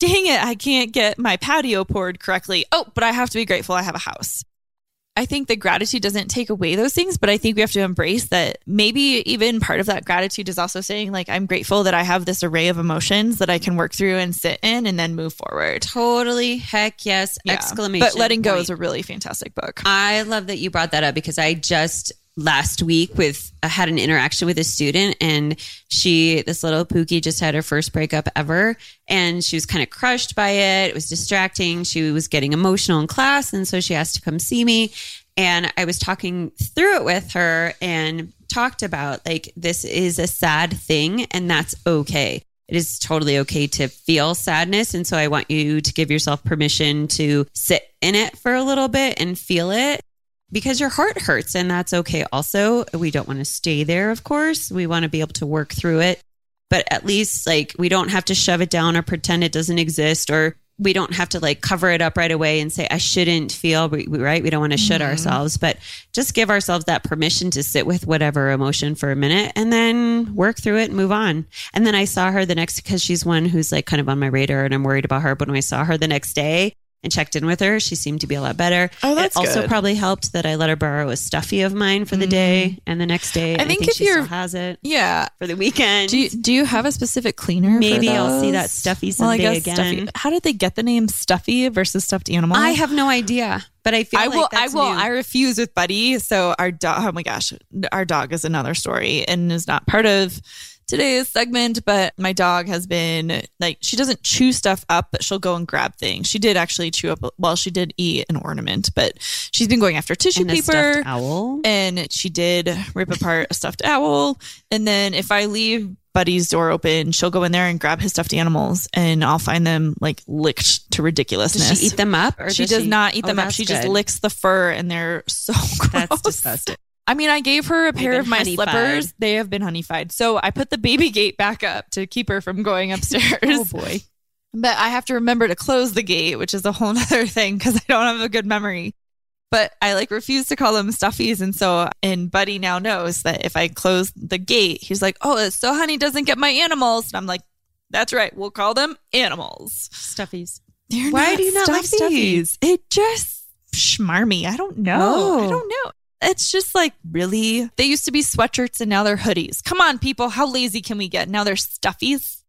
dang it, I can't get my patio poured correctly. Oh, but I have to be grateful I have a house. I think the gratitude doesn't take away those things, but I think we have to embrace that maybe even part of that gratitude is also saying, like, I'm grateful that I have this array of emotions that I can work through and sit in and then move forward. Totally. Heck yes. Yeah. Exclamation. But letting go point. is a really fantastic book. I love that you brought that up because I just last week with I had an interaction with a student and she this little pookie just had her first breakup ever and she was kind of crushed by it. It was distracting. She was getting emotional in class and so she asked to come see me and I was talking through it with her and talked about like this is a sad thing and that's okay. It is totally okay to feel sadness. And so I want you to give yourself permission to sit in it for a little bit and feel it because your heart hurts and that's okay also. We don't want to stay there, of course. We want to be able to work through it. But at least like we don't have to shove it down or pretend it doesn't exist or we don't have to like cover it up right away and say, I shouldn't feel, right? We don't want to should ourselves, but just give ourselves that permission to sit with whatever emotion for a minute and then work through it and move on. And then I saw her the next, because she's one who's like kind of on my radar and I'm worried about her. But when I saw her the next day, and checked in with her. She seemed to be a lot better. Oh, that's it also good. probably helped that I let her borrow a stuffy of mine for the mm-hmm. day and the next day. I think if she you're- still has it Yeah. for the weekend. Do you, do you have a specific cleaner? for Maybe I'll see that stuffy Well, I someday guess again. Stuffy. How did they get the name Stuffy versus stuffed animal? I have no idea, but I feel I like will. that's I will. new. I refuse with Buddy. So our dog. Oh my gosh, our dog is another story and is not part of today's segment. But my dog has been like she doesn't chew stuff up, but she'll go and grab things. She did actually chew up. Well, she did eat an ornament, but she's been going after tissue and paper. owl. and she did rip apart a stuffed owl. And then if I leave Buddy's door open, she'll go in there and grab his stuffed animals, and I'll find them like licked to ridiculousness. Does she eat them up? Or She does does not eat Oh, them up. that's She just licks the fur, and they're so gross. That's disgusting. I mean, I gave her a pair of my honey-fied. slippers. They have been honeyfied. So I put the baby gate back up to keep her from going upstairs. Oh boy. But I have to remember to close the gate, which is a whole nother thing because I don't have a good memory. But I like refuse to call them stuffies. And so, and Buddy now knows that if I close the gate, he's like, oh, so honey doesn't get my animals. And I'm like, that's right. We'll call them animals. Stuffies. They're Why do you not like stuffies? It just schmarmy. I don't know. I don't know. It's just like really. They used to be sweatshirts and now they're hoodies. Come on, people. How lazy can we get? Now they're stuffies.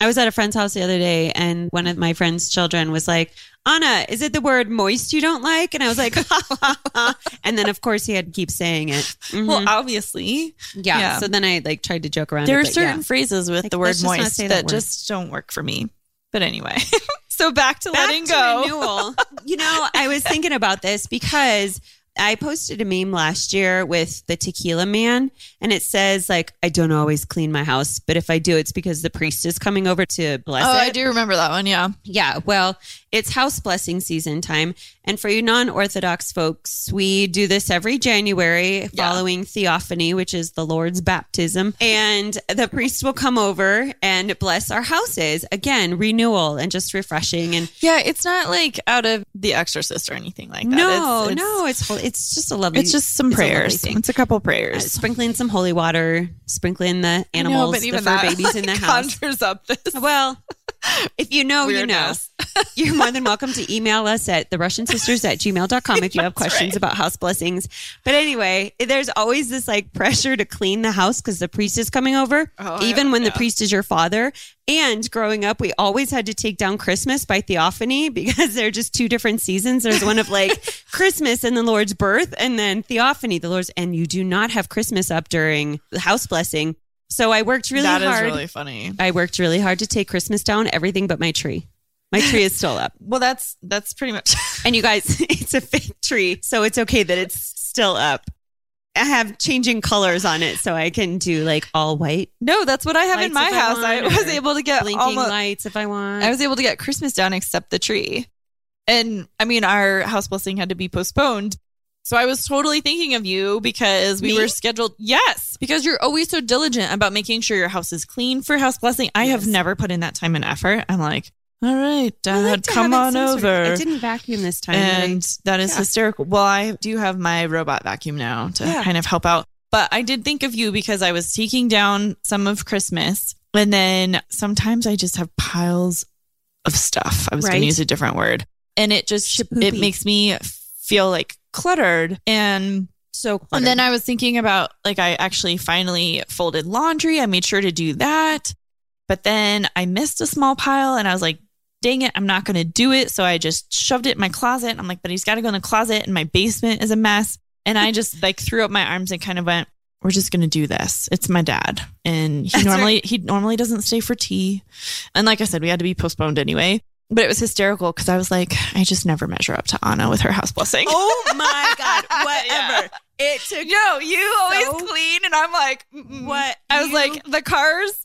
I was at a friend's house the other day and one of my friend's children was like, Anna, is it the word moist you don't like? And I was like, ha, ha, ha. and then of course he had to keep saying it. Mhm. Well, obviously, yeah. yeah. So then I like tried to joke around. there it, are certain yeah. phrases with Like, the word let's just not moist that, that word. just don't work for me. But anyway, so back to Back letting to go. renewal. you know, I was thinking about this because I posted a meme last year with the tequila man, and it says like, "I don't always clean my house, but if I do, it's because the priest is coming over to bless Oh, it." I do remember that one. Yeah. Yeah, well, it's house blessing season time. And for you non Orthodox folks, we do this every January following Theophany, which is the Lord's baptism. And the priest will come over and bless our houses. Again, renewal and just refreshing. And Yeah. It's not like out of The Exorcist or anything like that. no, It's- it's- no, it's it's just a lovely. It's just some it's prayers. thing. It's a couple Uh, prayers. sprinkling some holy water, sprinkling the know, animals, but the fur that, babies in the house. Conjures up this. Well, if you know, you know. You're more than welcome to email us at the Russian Sisters at gmail.com if you have questions right. about house blessings. But anyway, there's always this like pressure to clean the house because the priest is coming over, Oh, even when the priest is your father. And growing up, we always had to take down Christmas by Theophany because they're just two different seasons. There's one of like Christmas and the Lord's birth, and then Theophany, the Lord's, and you do not have Christmas up during the house blessing. So I worked really That hard. That is really funny. I worked really hard to take Christmas down, everything but my tree. My tree is still up. Well, that's that's pretty much. And you guys, it's a fake tree, so it's okay that it's still up. I have changing colors on it, so I can do like all white no, that's what I have in my I house. I, was able to get blinking almost. lights if I want. I was able to get Christmas down except the tree. And I mean, our house blessing had to be postponed. So I was totally thinking of you because we Me? were scheduled. Yes, because you're always so diligent about making sure your house is clean for house blessing. I have never put in that time and effort. I'm like, all right, I like Dad, come on some sort of- over. I didn't vacuum this time. but I- and that is yeah. hysterical. Well, I do have my robot vacuum now to Yeah. kind of help out. But I did think of you because I was taking down some of Christmas, and then sometimes I just have piles of stuff. I was going to use a different word, and it just it makes me feel like cluttered and. so And then I was thinking about like I actually finally folded laundry. I made sure to do that. But then I missed a small pile and I was like, dang it, I'm not going to do it. So I just shoved it in my closet. I'm like, but he's got to go in the closet and my basement is a mess. And I just like threw up my arms and kind of went, we're just going to do this. It's my dad. And he That's normally, he normally doesn't stay for tea. And like I said, we had to be postponed anyway. But it was hysterical because I was like, I just never measure up to Anna with her house blessing. oh my god, Yeah. whatever. It took No, you always So- clean, and I'm like, mm-mm. what I was you- like, the cars.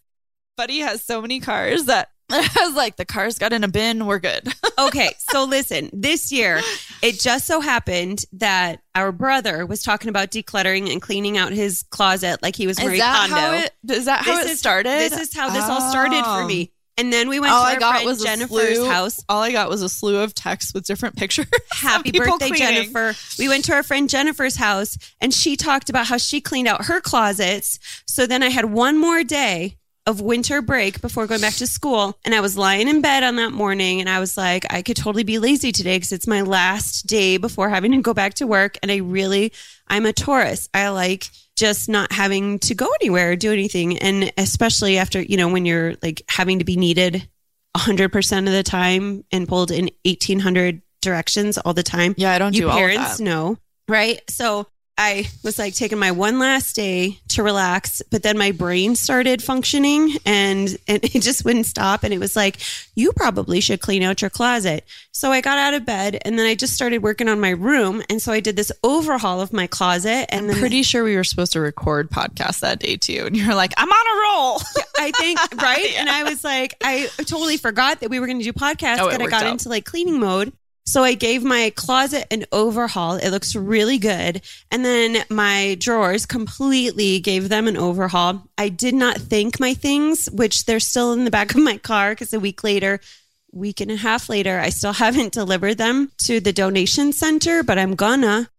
Buddy has so many cars that I was like, the cars got in a bin. We're good. okay, so listen, this year it just so happened that our brother was talking about decluttering and cleaning out his closet like he was Marie Kondo. it? Is that how This it is- started? This is how this all started for Oh. me. And then we went all to I our got friend was Jennifer's slew- house. All I got was a slew of texts with different pictures. Happy birthday, cleaning. Jennifer. We went to our friend Jennifer's house and she talked about how she cleaned out her closets. So then I had one more day of winter break before going back to school. And I was lying in bed on that morning and I was like, I could totally be lazy today because it's my last day before having to go back to work. And I really, I'm a Taurus. I like just not having to go anywhere or do anything. And especially after, you know, when you're like having to be needed 100% of the time and pulled in 1800 directions all the time. Yeah, I don't you do all parents that. know, right? So I was like taking my one last day to relax, but then my brain started functioning and, and it just wouldn't stop. And it was like, you probably should clean out your closet. So I got out of bed and then I just started working on my room. And so I did this overhaul of my closet. And then Pretty sure we were supposed to record podcasts that day too, and you're like, "I'm on a roll." I think, right? And I was like, I totally forgot that we were going to do podcasts, Oh, and I got out. into like cleaning mode. So I gave my closet an overhaul. It looks really good. And then my drawers completely gave them an overhaul. I did not thank my things, which they're still in the back of my car because a week later, week and a half later, I still haven't delivered them to the donation center, but I'm gonna.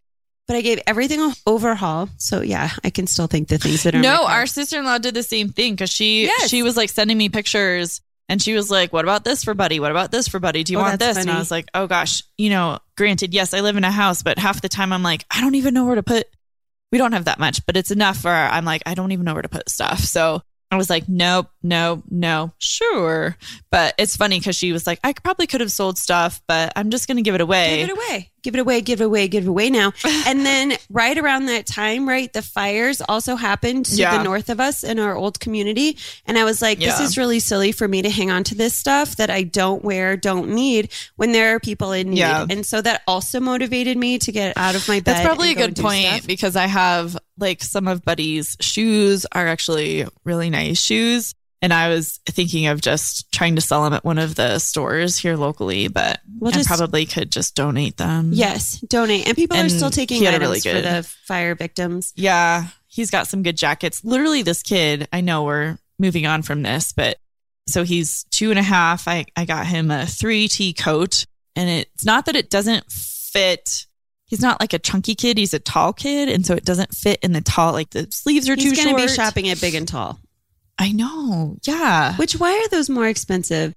But I gave everything an overhaul. So yeah, I can still think the things that are No, our sister in law did the same thing because she Yes. she was like sending me pictures and she was like, "What about this for Buddy? What about this for Buddy? Do you Oh, want this?" And I was like, "Oh gosh, you know, granted, yes, I live in a house, but half the time I'm like, I don't even know where to put. We don't have that much, but it's enough for I'm like, I don't even know where to put stuff. So I was like, nope, no, no, sure. But it's funny because she was like, I probably could have sold stuff, but I'm just going to give it away. Give it away. Give it away. Give it away. Give it away now. and then right around that time, right, the fires also happened to Yeah. the north of us in our old community. And I was like, this Yeah. is really silly for me to hang on to this stuff that I don't wear, don't need when there are people in need. Yeah. And so that also motivated me to get out of my bed. That's probably a go good point stuff. because I have like some of Buddy's shoes are actually really nice shoes. And I was thinking of just trying to sell them at one of the stores here locally, but We'll I just- probably could just donate them. Yes, donate. And people are still taking items really for the fire victims. Yeah. He's got some good jackets. Literally, this kid, I know we're moving on from this, but so he's two and a half. I, I got him a 3T coat, and it's not that it doesn't fit. He's not like a chunky kid. He's a tall kid. And so it doesn't fit in the tall, like the sleeves are He's too going short. to be shopping at Big and Tall. I know. Yeah. Which, why are those more expensive?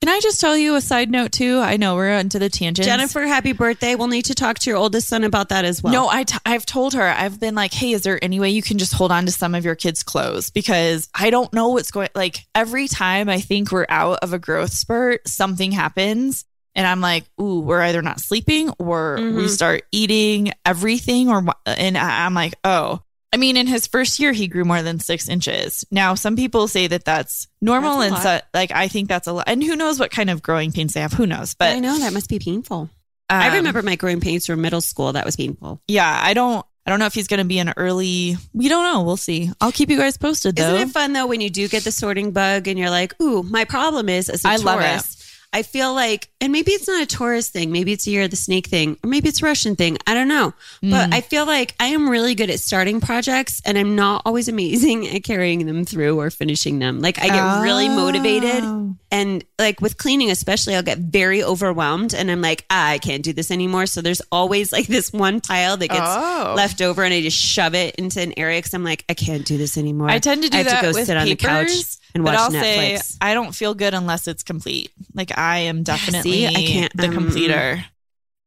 Can I just tell you a side note too? I know we're onto the tangent. Jennifer, happy birthday. We'll need to talk to your oldest son about that as well. No, I t- I've told her, I've been like, hey, is there any way you can just hold on to some of your kids' clothes? Because I don't know what's going like every time I think we're out of a growth spurt, something happens. And I'm like, ooh, we're either not sleeping or we Mhm. start eating everything. Or, and I'm like, oh, I mean, in his first year, he grew more than six inches. Now, some people say that that's normal. That's and so, like, I think that's a lot. And who knows what kind of growing pains they have? Who knows? But I know that must be painful. I um, remember my growing pains from middle school. That was painful. yeah, I don't. I don't know if he's going to be an early. We don't know. We'll see. I'll keep you guys posted though. Isn't it fun though when you do get the sorting bug and you're like, ooh, my problem is as a I love Taurus, I feel like, and maybe it's not a Taurus thing, maybe it's a year of the snake thing, or maybe it's a Russian thing. I don't know. Mm. But I feel like I am really good at starting projects and I'm not always amazing at carrying them through or finishing them. Like I get really motivated Oh. and like with cleaning especially I'll get very overwhelmed and I'm like, ah, I can't do this anymore. So there's always like this one pile that gets Oh. left over and I just shove it into an area because I'm like, I can't do this anymore. I tend to do I have that to go with sit on the couch papers, and but watch I'll Netflix. say I don't feel good unless it's complete. Like I am definitely see, I can't- the um, completer.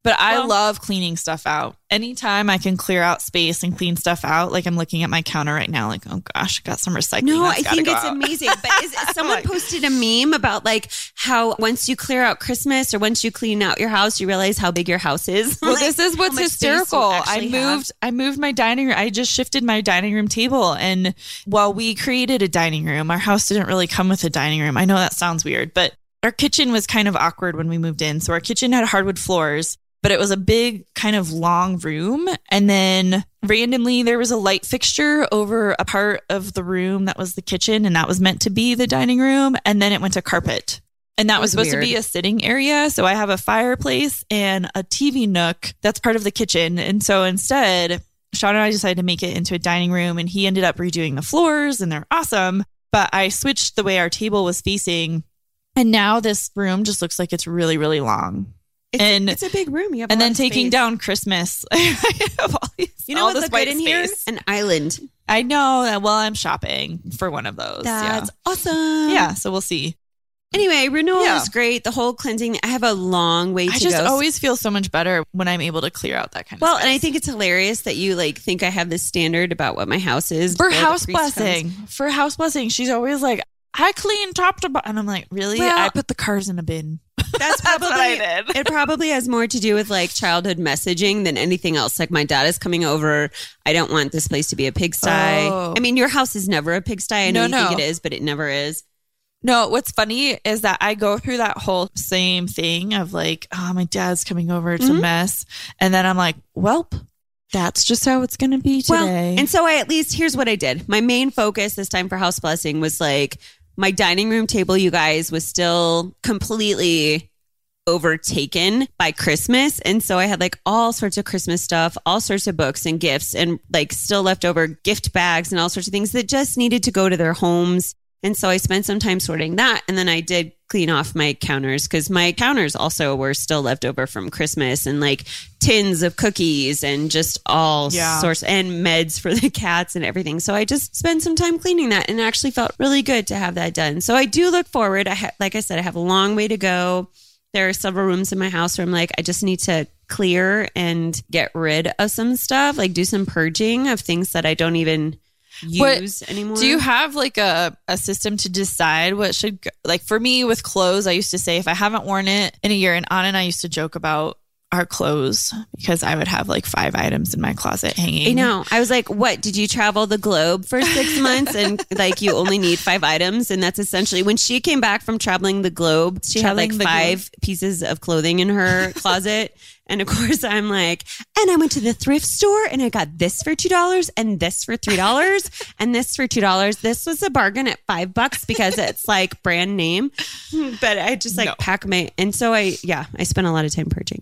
But I Well- love cleaning stuff out. Anytime I can clear out space and clean stuff out, like I'm looking at my counter right now, like, oh gosh, I got some recycling. No, I think it's out. amazing. But is, someone posted a meme about like how once you clear out Christmas or once you clean out your house, you realize how big your house is. Well, Like, this is what's how much space you hysterical. I actually have. moved I moved my dining room. I just shifted my dining room table and while we created a dining room, our house didn't really come with a dining room. I know that sounds weird, but our kitchen was kind of awkward when we moved in. So our kitchen had hardwood floors, but it was a big kind of long room and then randomly there was a light fixture over a part of the room that was the kitchen and that was meant to be the dining room and then it went to carpet. And that was, was supposed to be a sitting area. So I have a fireplace and a TV nook that's part of the kitchen. And so instead, Sean and I decided to make it into a dining room and he ended up redoing the floors and they're awesome. But I switched the way our table was facing And now this room just looks like it's really, really long. It's, And- it's a big room. You have and then taking space. down Christmas. All these, You know what's this look good in here? An island. I know that. Well, I'm shopping for one of those. That's yeah. awesome. yeah. So we'll see. Anyway, renewal Yeah. is great. The whole cleansing. I have a long way to I just go. always feel so much better when I'm able to clear out that kind of well, stuff. and I think it's hilarious that you like think I have this standard about what my house is for house priest comes. blessing, for house blessing, she's always like, I clean top to bottom. And I'm like, really? Well- I put the cars in a bin. That's That's probably what I did. it. Probably has more to do with like childhood messaging than anything else. Like my dad is coming over. I don't want this place to be a pigsty. Oh. I mean, your house is never a pigsty. I know No, you think no. it is, but it never is. No, what's funny is that I go through that whole same thing of like, oh, my dad's coming over. It's Mhm. a mess. And then I'm like, welp, that's just how it's going to be Well, today. and so I at least here's what I did. My main focus this time for house blessing was like my dining room table, you guys, was still completely overtaken by Christmas. And so I had like all sorts of Christmas stuff, all sorts of books and gifts, and like still leftover gift bags and all sorts of things that just needed to go to their homes. And so I spent some time sorting that. And then I did clean off my counters because my counters also were still left over from Christmas and like tins of cookies and just all Yeah. sorts and meds for the cats and everything. So I just spent some time cleaning that and actually felt really good to have that done. So I do look forward. I ha- like I said, I have a long way to go. There are several rooms in my house where I'm like, I just need to clear and get rid of some stuff, like do some purging of things that I don't even What- use anymore. Do you have like a, a system to decide what should go? Like for me with clothes, I used to say if I haven't worn it in a year, and Anna and I used to joke about our clothes because I would have like five items in my closet hanging. I know. I was like, what? Did you travel the globe for six months and like you only need five items? And that's essentially when she came back from traveling the globe, she Traveling had like five pieces of clothing in her closet. And of course, I'm like, and I went to the thrift store and I got this for $2 and this for $3 and this for $2. This was a bargain at five bucks because it's like brand name. But I just like No. pack my, and so I, yeah, I spent a lot of time purging.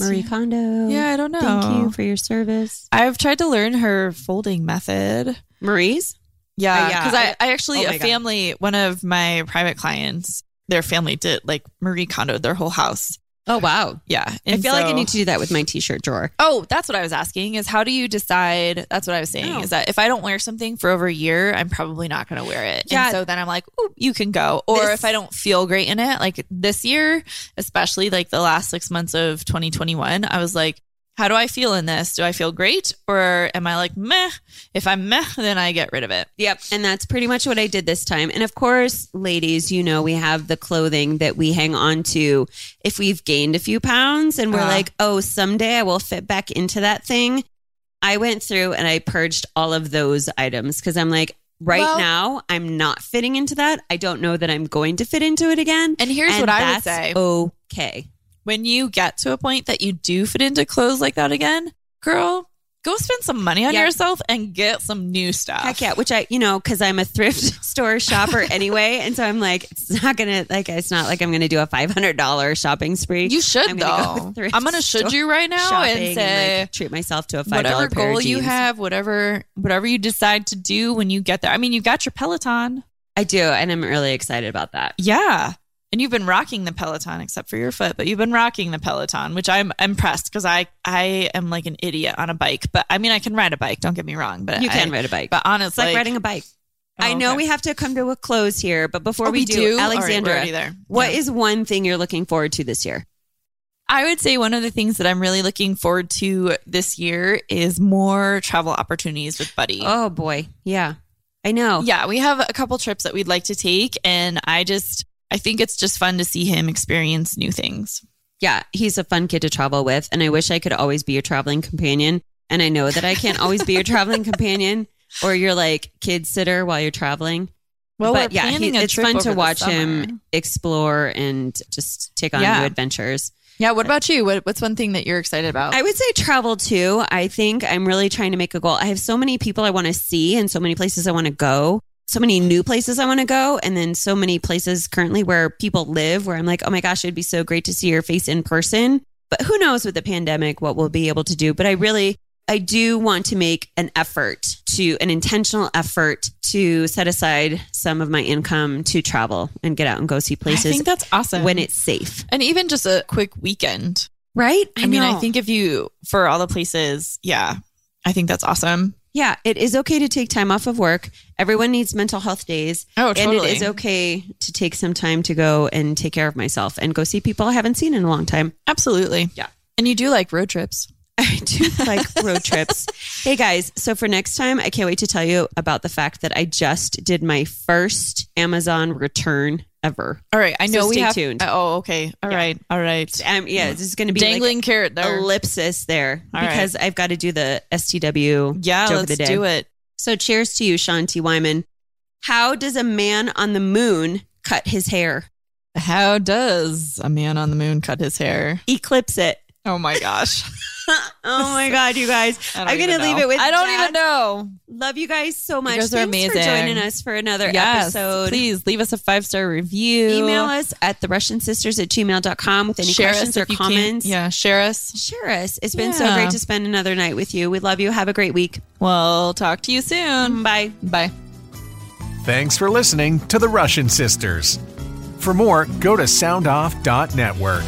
Marie Kondo. Yeah, I don't know. Thank you for your service. I've tried to learn her folding method. Marie's? Yeah, Uh, yeah. because I, I actually Oh a God. family, one of my private clients, their family did like Marie Kondo their whole house. Oh, wow. Yeah, I and feel like I need to do that with my t-shirt drawer. Oh, that's what I was asking. Is how do you decide? That's what I was saying. Oh. Is that if I don't wear something for over a year, I'm probably not going to wear it. Yeah. And so then I'm like, Ooh, you can go. Or This- if I don't feel great in it, like this year, especially like the last six months of 2021, I was like, how do I feel in this? Do I feel great, or am I like meh? If I'm meh, then I get rid of it. Yep. And that's pretty much what I did this time. And of course, ladies, you know, we have the clothing that we hang on to if we've gained a few pounds and we're Uh. like, oh, someday I will fit back into that thing. I went through and I purged all of those items because I'm like, right Well- now, I'm not fitting into that. I don't know that I'm going to fit into it again. And here's And what I would say: Okay. When you get to a point that you do fit into clothes like that again, girl, go spend some money on Yeah. yourself and get some new stuff. Heck yeah, which I, you know, because I'm a thrift store shopper anyway, and so I'm like, it's not gonna like, it's not like I'm gonna do a five hundred dollar shopping spree. You should I'm go though. with I'm gonna should you right now and say like, treat myself to a five dollar whatever goal you have, whatever whatever you decide to do when you get there. I mean, you've got your Peloton. I do, and I'm really excited about that. Yeah. And you've been rocking the Peloton except for your foot, but you've been rocking the Peloton, which I'm impressed because I I am like an idiot on a bike. But I mean I can ride a bike, don't get me wrong. But You I- can ride a bike. But It's honestly like riding a bike. Oh, I know okay. we have to come to a close here, but before Oh, we, do, All right, we're Alexandra, already there. what Yeah. is one thing you're looking forward to this year? I would say one of the things that I'm really looking forward to this year is more travel opportunities with Buddy. Oh boy, yeah, I know. Yeah, we have a couple trips that we'd like to take, and I just I think it's just fun to see him experience new things. yeah, he's a fun kid to travel with, and I wish I could always be your traveling companion. And I know that I can't always be your traveling companion or your like kid sitter while you're traveling. Well, but yeah, he- it's fun to watch him explore and just take on Yeah. new adventures. Yeah. What about you? What, what's one thing that you're excited about? I would say travel too. I think I'm really trying to make a goal. I have so many people I want to see and so many places I want to go. So many new places I want to go, and then so many places currently where people live where I'm like, oh my gosh, it'd be so great to see your face in person. But who knows with the pandemic what we'll be able to do. But I really, I do want to make an effort to an intentional effort to set aside some of my income to travel and get out and go see I places think that's awesome. when it's safe. and even just a quick weekend. Right? I, mean, I think if you, for all the places, yeah, I think that's awesome. Yeah, it is okay to take time off of work. Everyone needs mental health days. Oh, totally. And it is okay to take some time to go and take care of myself and go see people I haven't seen in a long time. Absolutely. Yeah. And you do like road trips. I do like road trips. Hey guys, so for next time, I can't wait to tell you about the fact that I just did my first Amazon return ever. All right. I So know we stay have. tuned. Oh, okay. All Yeah. right. All right. Um, yeah, this is going to be Dangling like carrot there. ellipsis there All right. because I've got to do the STW yeah, joke let's of the day. do it. So cheers to you, Sean T. Wyman. How does a man on the moon cut his hair? How does a man on the moon cut his hair? Eclipse it. Oh my gosh. Oh my God, you guys. I don't I'm going to even leave know. it with I don't that. even know. Love you guys so much. You guys are Thanks for joining us for another Yes. episode. Please leave us a five star review. Email us at the Russian sisters at gmail.com with any Share questions us or if you can. comments. Yeah, share us. Share us. It's been so great to spend another night with you. We love you. Have a great week. We'll talk to you soon. Mm, bye. Bye. Thanks for listening to the Russian Sisters. For more, go to soundoff.network.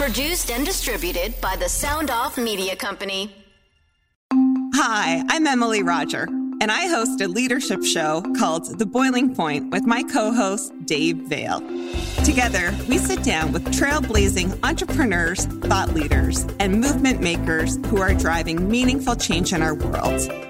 Produced and distributed by the Sound Off Media Company. Hi, I'm Emily Roger, and I host a leadership show called The Boiling Point with my co host, Dave Vale. Together, we sit down with trailblazing entrepreneurs, thought leaders, and movement makers who are driving meaningful change in our world.